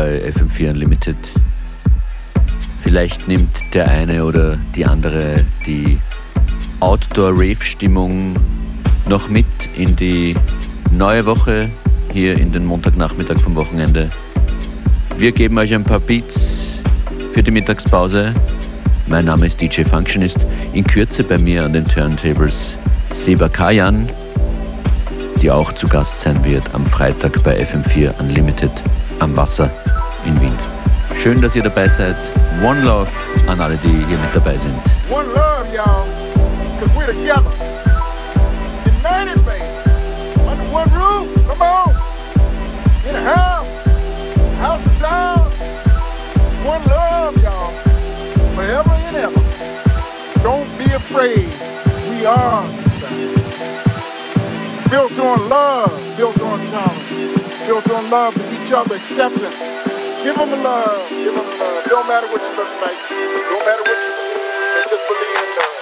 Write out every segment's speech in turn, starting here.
Bei FM4 Unlimited. Vielleicht nimmt der eine oder die andere die Outdoor-Rave-Stimmung noch mit in die neue Woche hier in den Montagnachmittag vom Wochenende. Wir geben euch ein paar Beats für die Mittagspause. Mein Name ist DJ Functionist. In Kürze bei mir an den Turntables Seba Kajan, die auch zu Gast sein wird am Freitag bei FM4 Unlimited am Wasser. Schön, dass ihr dabei seid. One Love an alle, die hier mit dabei sind. One Love, y'all, we're together. United, baby. Under one roof, come on. In a house, house is ours. One love, y'all, forever and ever. Don't be afraid, we are society. Built on love, built on tolerance, built on love for each other, acceptance. Give them love, give them love. Don't matter what you look like, don't matter what you believe, just believe in love.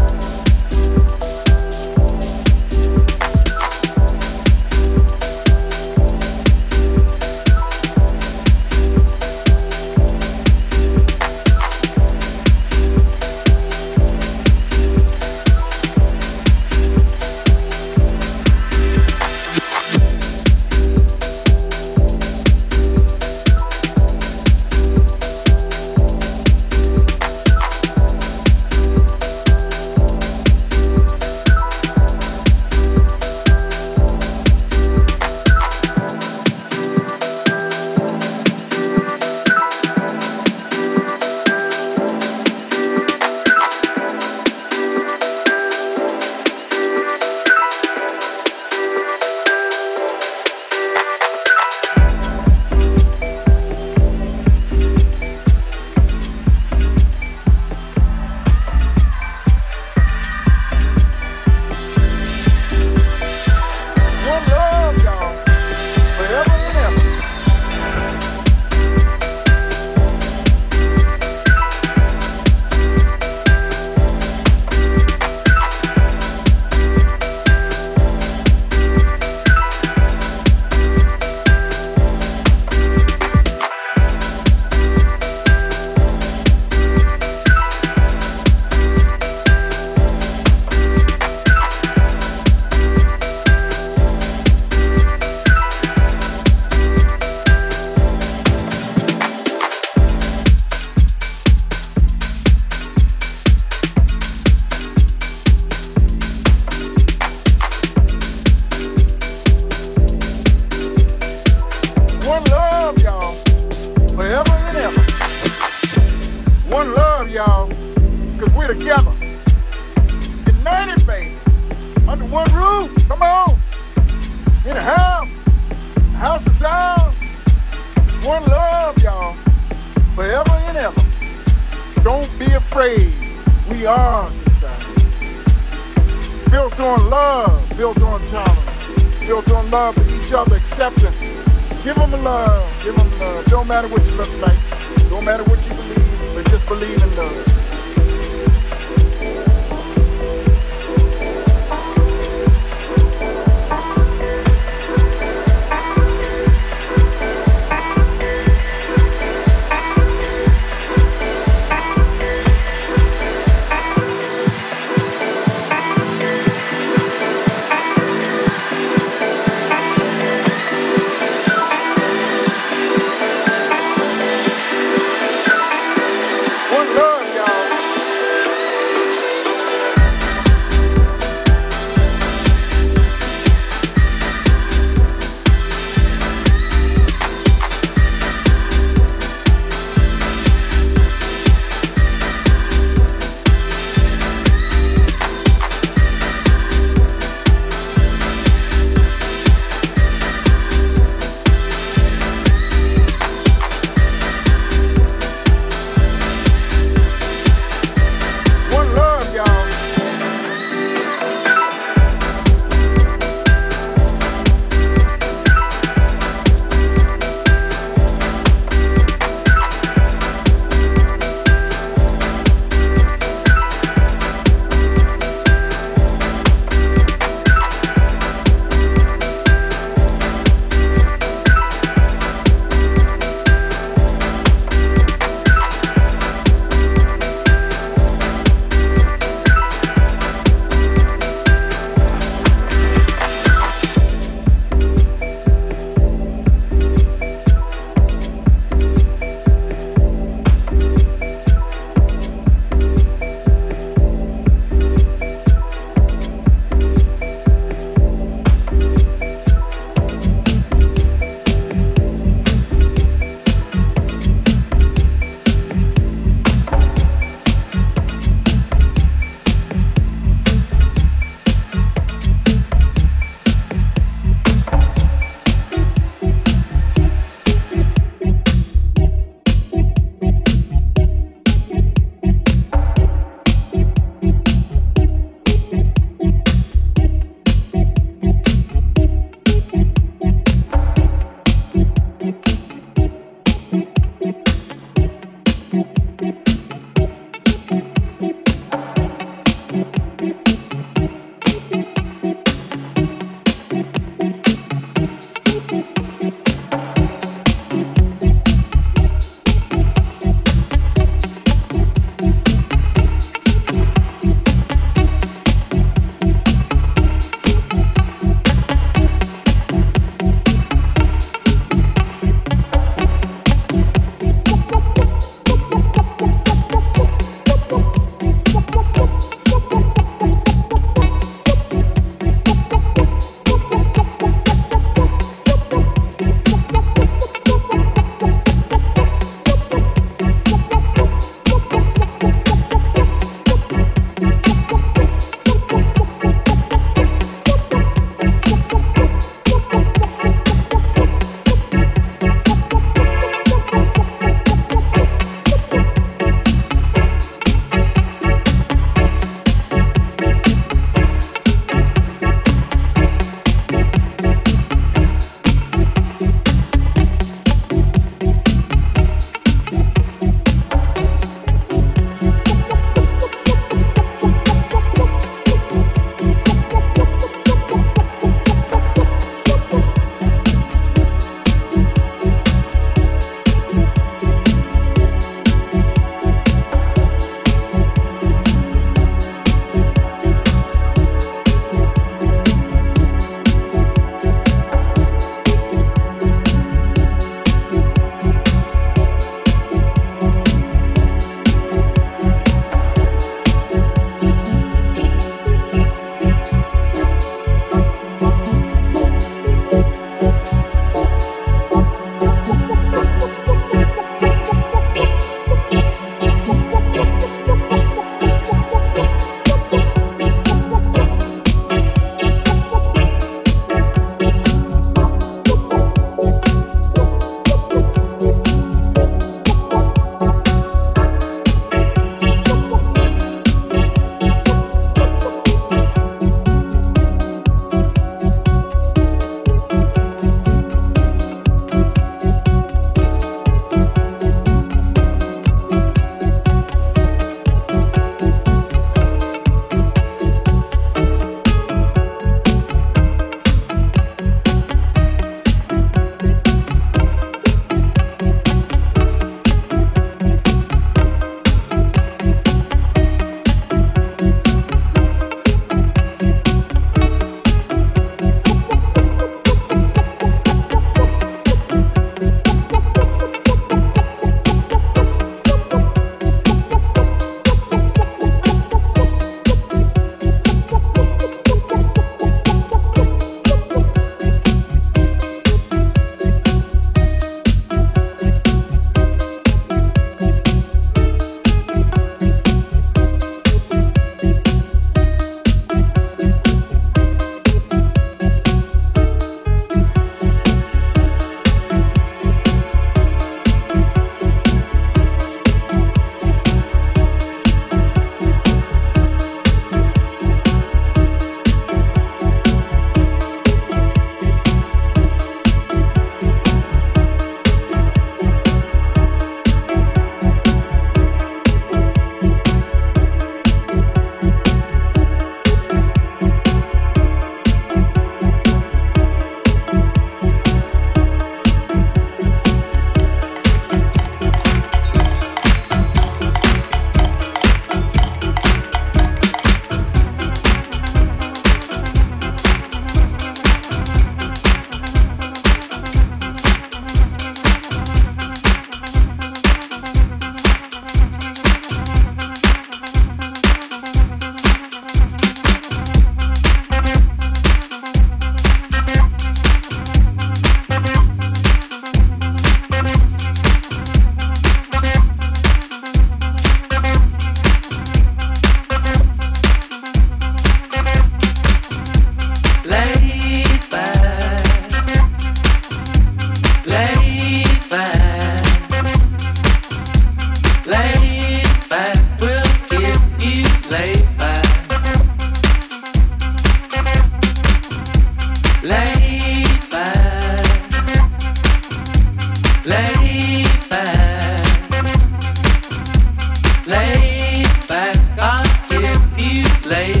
lay back, I'll give you lay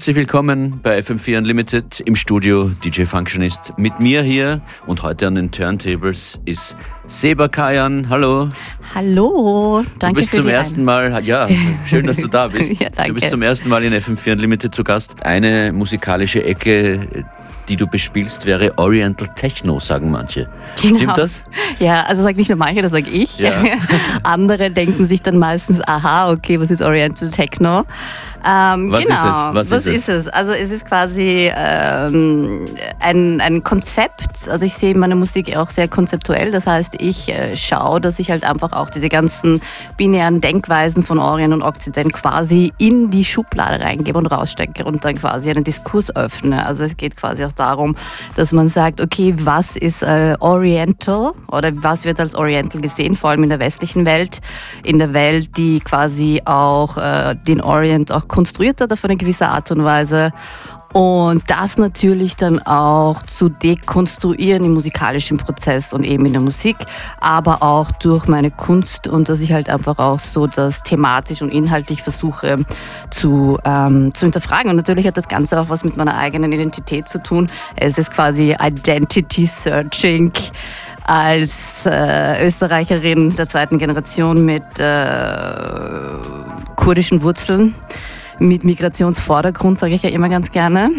Herzlich willkommen bei FM4 Unlimited im Studio DJ Functionist. Mit mir hier und heute an den Turntables ist Seba Kajan. Hallo. Hallo. Danke du bist zum ersten Mal, ja, schön, dass du da bist. ja, danke. Du bist zum ersten Mal in FM4 Unlimited zu Gast. Eine musikalische Ecke, die du bespielst, wäre Oriental Techno, sagen manche. Genau. Stimmt das? Ja, also sag nicht nur manche, das sage ich. Ja. Andere denken sich dann meistens, aha, okay, was ist Oriental Techno? Ähm, Was ist genau. es? Was Was, ist ist, es? Also es ist quasi ähm, ein, ein Konzept. Also ich sehe meine Musik auch sehr konzeptuell. Das heißt, ich äh, schaue, dass ich halt einfach auch diese ganzen binären Denkweisen von Orient und Okzident quasi in die Schublade reingebe und rausstecke und dann quasi einen Diskurs öffne. Also es geht quasi auch darum, dass man sagt, okay, was ist äh, Oriental oder was wird als Oriental gesehen, vor allem in der westlichen Welt, in der Welt, die quasi auch äh, den Orient auch konstruiert hat auf eine gewisse Art und Weise. Und das natürlich dann auch zu dekonstruieren im musikalischen Prozess und eben in der Musik, aber auch durch meine Kunst und dass ich halt einfach auch so das thematisch und inhaltlich versuche zu, ähm, zu hinterfragen. Und natürlich hat das Ganze auch was mit meiner eigenen Identität zu tun. Es ist quasi Identity Searching als äh, Österreicherin der zweiten Generation mit äh, kurdischen Wurzeln, mit Migrationsvordergrund, sage ich ja immer ganz gerne,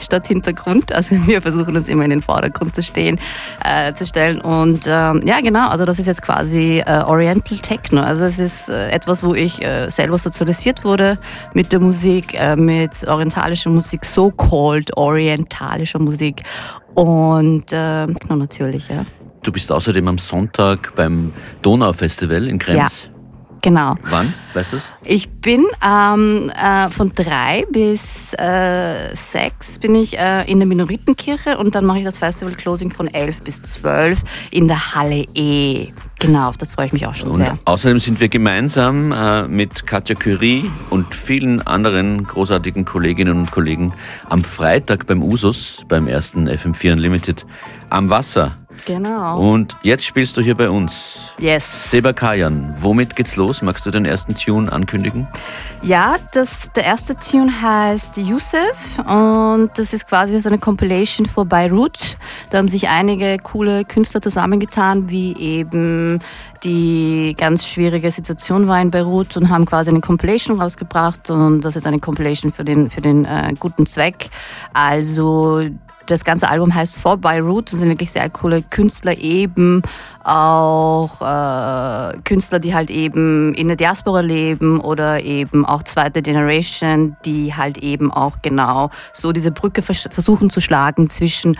statt Hintergrund. Also wir versuchen uns immer in den Vordergrund zu stehen, äh, zu stellen. Und ähm, ja, genau, also das ist jetzt quasi äh, Oriental Techno. Also es ist äh, etwas, wo ich äh, selber sozialisiert wurde mit der Musik, äh, mit orientalischer Musik, so-called orientalischer Musik. Und äh, genau, natürlich, ja. Du bist außerdem am Sonntag beim Donaufestival in Krems. Genau. Wann? Weißt du es? Ich bin ähm, äh, von drei bis äh, sechs bin ich äh, in der Minoritenkirche und dann mache ich das Festival Closing von elf bis zwölf in der Halle E. Genau, auf das freue ich mich auch schon Und sehr. außerdem sind wir gemeinsam äh, mit Katja Curie und vielen anderen großartigen Kolleginnen und Kollegen am Freitag beim Usus, beim ersten FM4 Unlimited, am Wasser. Genau. Und jetzt spielst du hier bei uns. Yes. Seba Kajan, womit geht's los? Magst du den ersten Tune ankündigen? Ja, das, der erste Tune heißt Yusuf und das ist quasi so eine Compilation vor Beirut. Da haben sich einige coole Künstler zusammengetan, wie eben die ganz schwierige Situation war in Beirut und haben quasi eine Compilation rausgebracht und das ist eine Compilation für den, für den äh, guten Zweck. Also das ganze Album heißt For Beirut und sind wirklich sehr coole Künstler eben auch äh, Künstler, die halt eben in der Diaspora leben oder eben auch zweite Generation, die halt eben auch genau so diese Brücke vers versuchen zu schlagen zwischen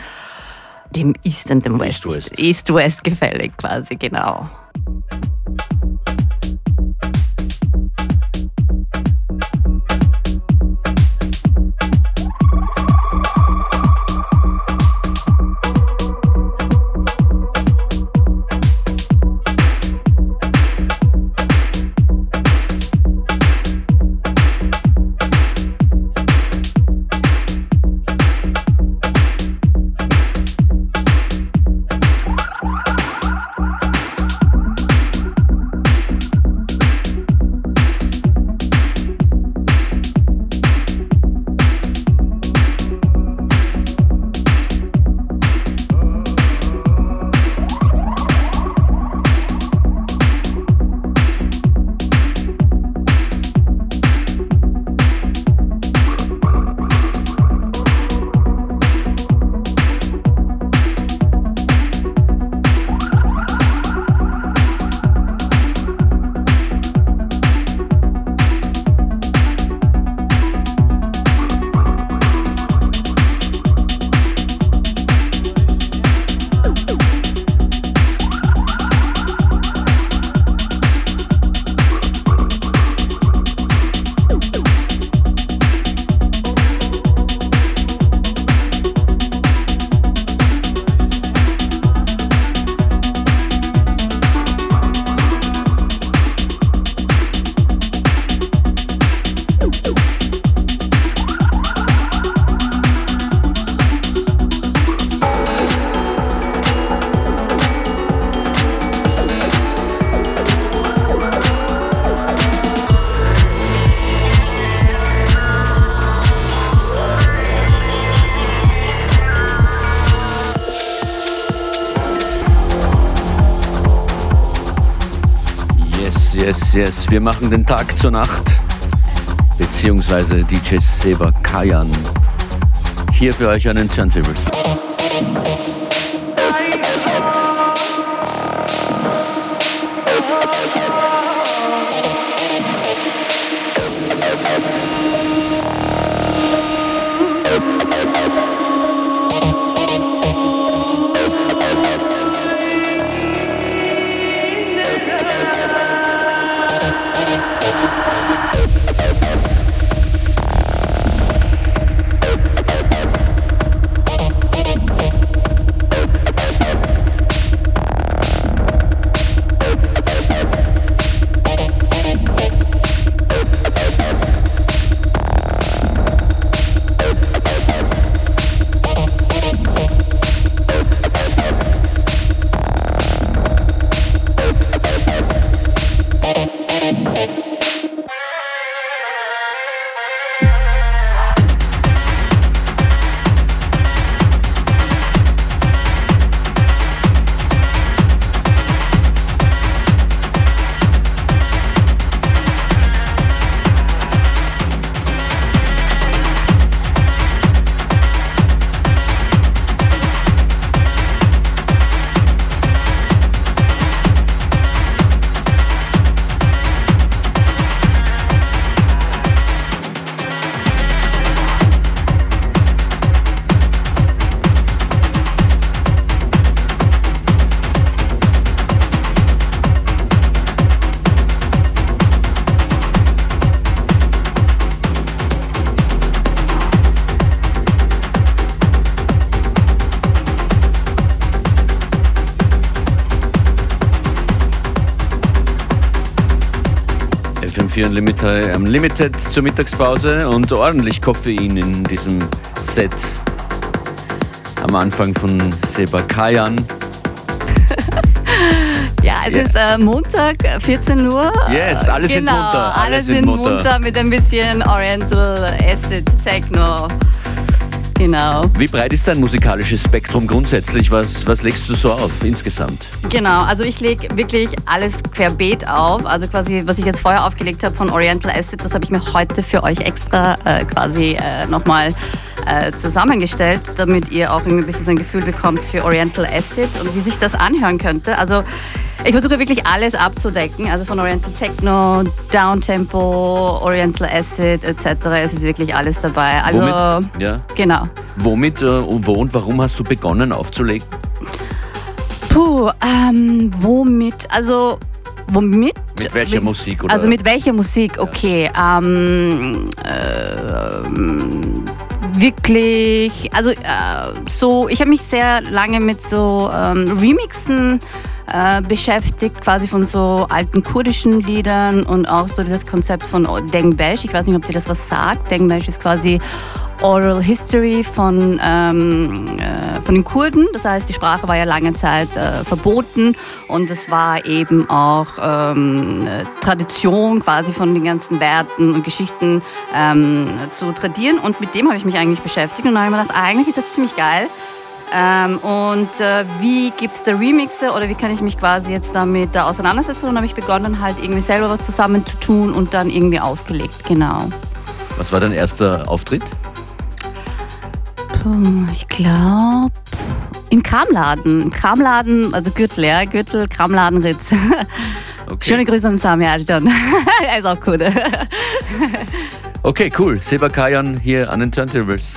dem East und dem West. East-West. East-West gefällig quasi, genau. Wir machen den Tag zur Nacht. Beziehungsweise DJ Seba Kajan hier für euch an den Turntables. Unlimited, Unlimited zur Mittagspause und ordentlich Koffein in diesem Set. Am Anfang von Seba Kayan. Ja, es ja. ist äh, Montag, 14 Uhr. Yes, alle genau, sind munter. Alle, alle sind munter. munter mit ein bisschen Oriental Acid Techno. Genau. Wie breit ist dein musikalisches Spektrum grundsätzlich? Was, was legst du so auf insgesamt? Genau, also ich lege wirklich alles querbeet auf. Also quasi, was ich jetzt vorher aufgelegt habe von Oriental Acid, das habe ich mir heute für euch extra äh, quasi äh, nochmal äh, zusammengestellt, damit ihr auch ein bisschen so ein Gefühl bekommt für Oriental Acid und wie sich das anhören könnte. Also ich versuche wirklich alles abzudecken, also von Oriental Techno, Downtempo, Oriental Acid etc. Es ist wirklich alles dabei. Also Womit, ja. genau. Womit äh, und wo und warum hast du begonnen aufzulegen? Puh, ähm, womit? Also womit? Mit welcher mit, Musik? Oder? Also mit welcher Musik? Okay. Ja. Ähm, äh, wirklich, also äh, so, ich habe mich sehr lange mit so ähm, Remixen äh, beschäftigt, quasi von so alten kurdischen Liedern und auch so dieses Konzept von Dengbesh. Ich weiß nicht, ob dir das was sagt. Dengbesh ist quasi Oral History von, ähm, äh, von den Kurden. Das heißt, die Sprache war ja lange Zeit äh, verboten und es war eben auch ähm, Tradition quasi von den ganzen Werten und Geschichten ähm, zu tradieren. Und mit dem habe ich mich eigentlich beschäftigt und dann habe ich mir gedacht, eigentlich ist das ziemlich geil ähm, und äh, wie gibt es da Remixe oder wie kann ich mich quasi jetzt damit da auseinandersetzen? Und habe ich begonnen, halt irgendwie selber was zusammen zu tun und dann irgendwie aufgelegt, genau. Was war dein erster Auftritt? Puh, ich glaube im Kramladen. Im Kramladen, also Gürtel, ja, Gürtel, Kramladen Ritz. Okay. Schöne Grüße an Sami Arjan. er ist auch gut. okay, cool. Seba Kajan hier an den Turntables.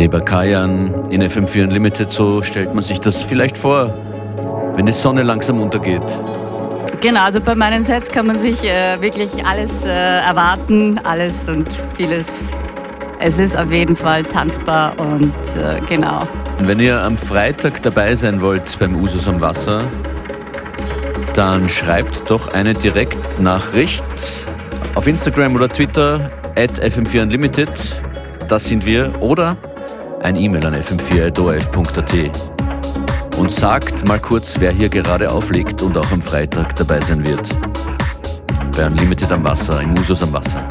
Seba Kayan in FM4 Unlimited, so stellt man sich das vielleicht vor, wenn die Sonne langsam untergeht. Genau, also bei meinen Sets kann man sich äh, wirklich alles äh, erwarten, alles und vieles. Es ist auf jeden Fall tanzbar und äh, genau. Und wenn ihr am Freitag dabei sein wollt beim Usus am Wasser, dann schreibt doch eine Direktnachricht auf Instagram oder Twitter at FM4 Unlimited. Das sind wir. Oder ein E-Mail an fm4.orf.at und sagt mal kurz, wer hier gerade auflegt und auch am Freitag dabei sein wird. Bei Unlimited am Wasser, im Usus am Wasser.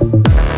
Bye.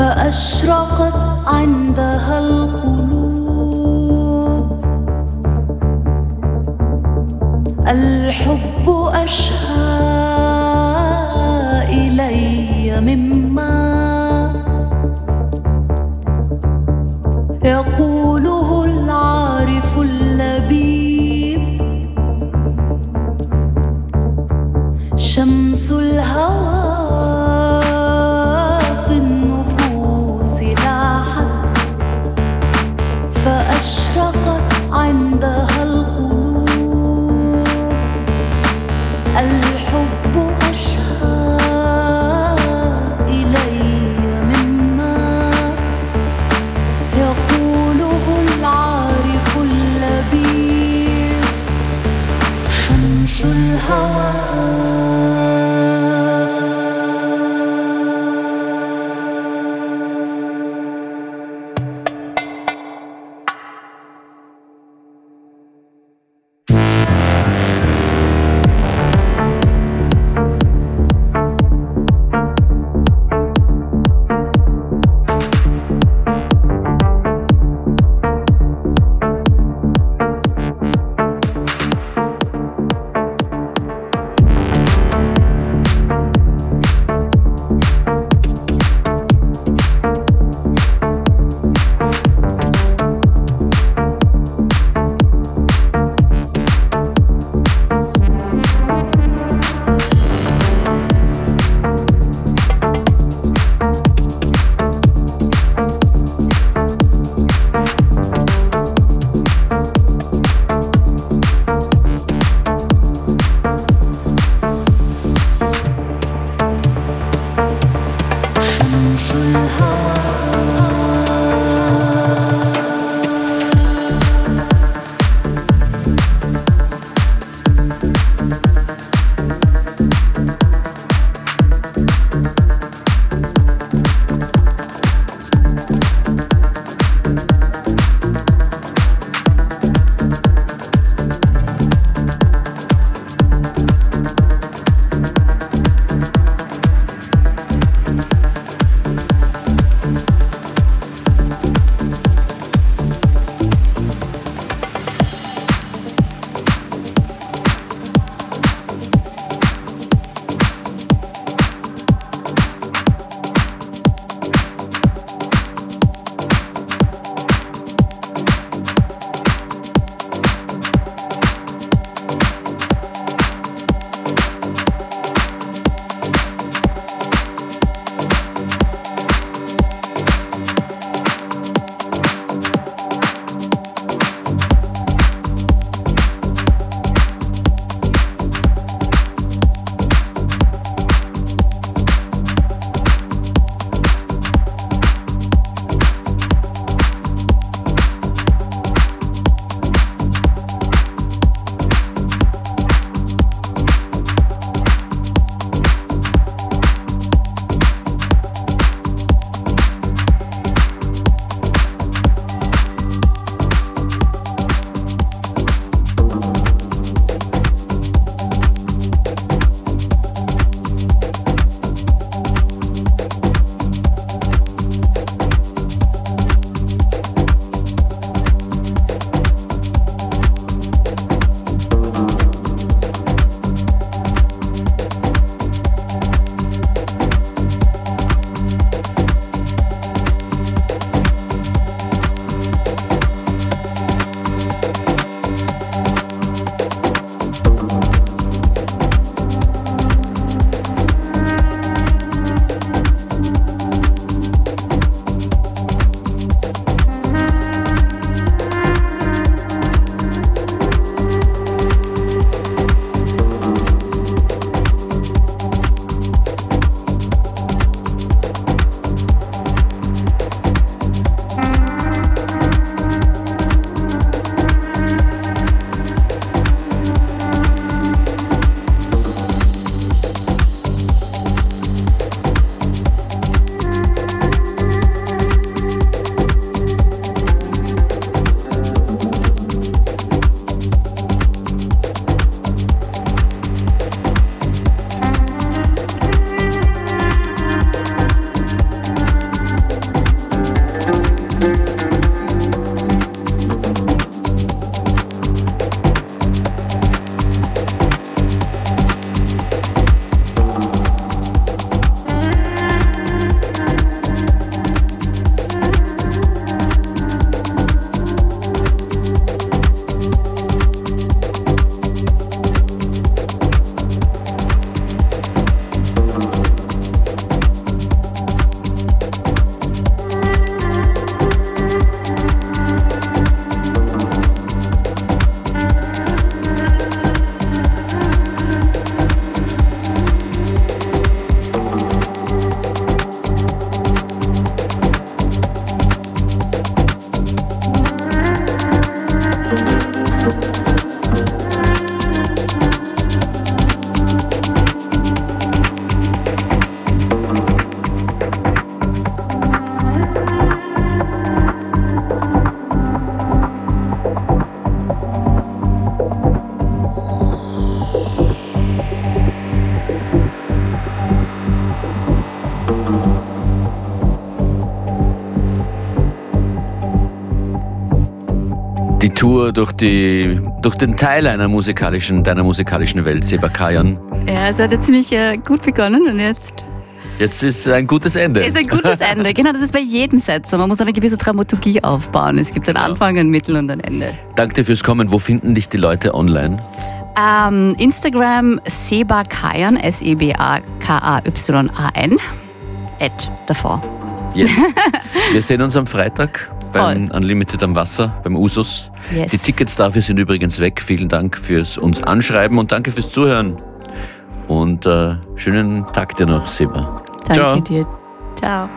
أشرقت عندها القلوب. الحب أشهى إلي مما يقوله Tour durch, die, durch den Teil einer musikalischen, deiner musikalischen Welt, Seba Kajan. Ja, es hat ja ziemlich äh, gut begonnen und jetzt Jetzt ist ein gutes Ende. ist ein gutes Ende. Genau, das ist bei jedem Set so. Man muss eine gewisse Dramaturgie aufbauen. Es gibt einen Anfang, ein Mittel und ein Ende. Danke dir fürs Kommen. Wo finden dich die Leute online? Ähm, Instagram Seba Kayan, S-E-B-A-K-A-Y-A-N. Ad davor. Yes. Wir sehen uns am Freitag beim Voll. Unlimited am Wasser, beim Usus. Yes. Die Tickets dafür sind übrigens weg. Vielen Dank fürs uns anschreiben und danke fürs Zuhören. Und äh, schönen Tag dir noch, Seba. Danke Ciao. dir. Ciao.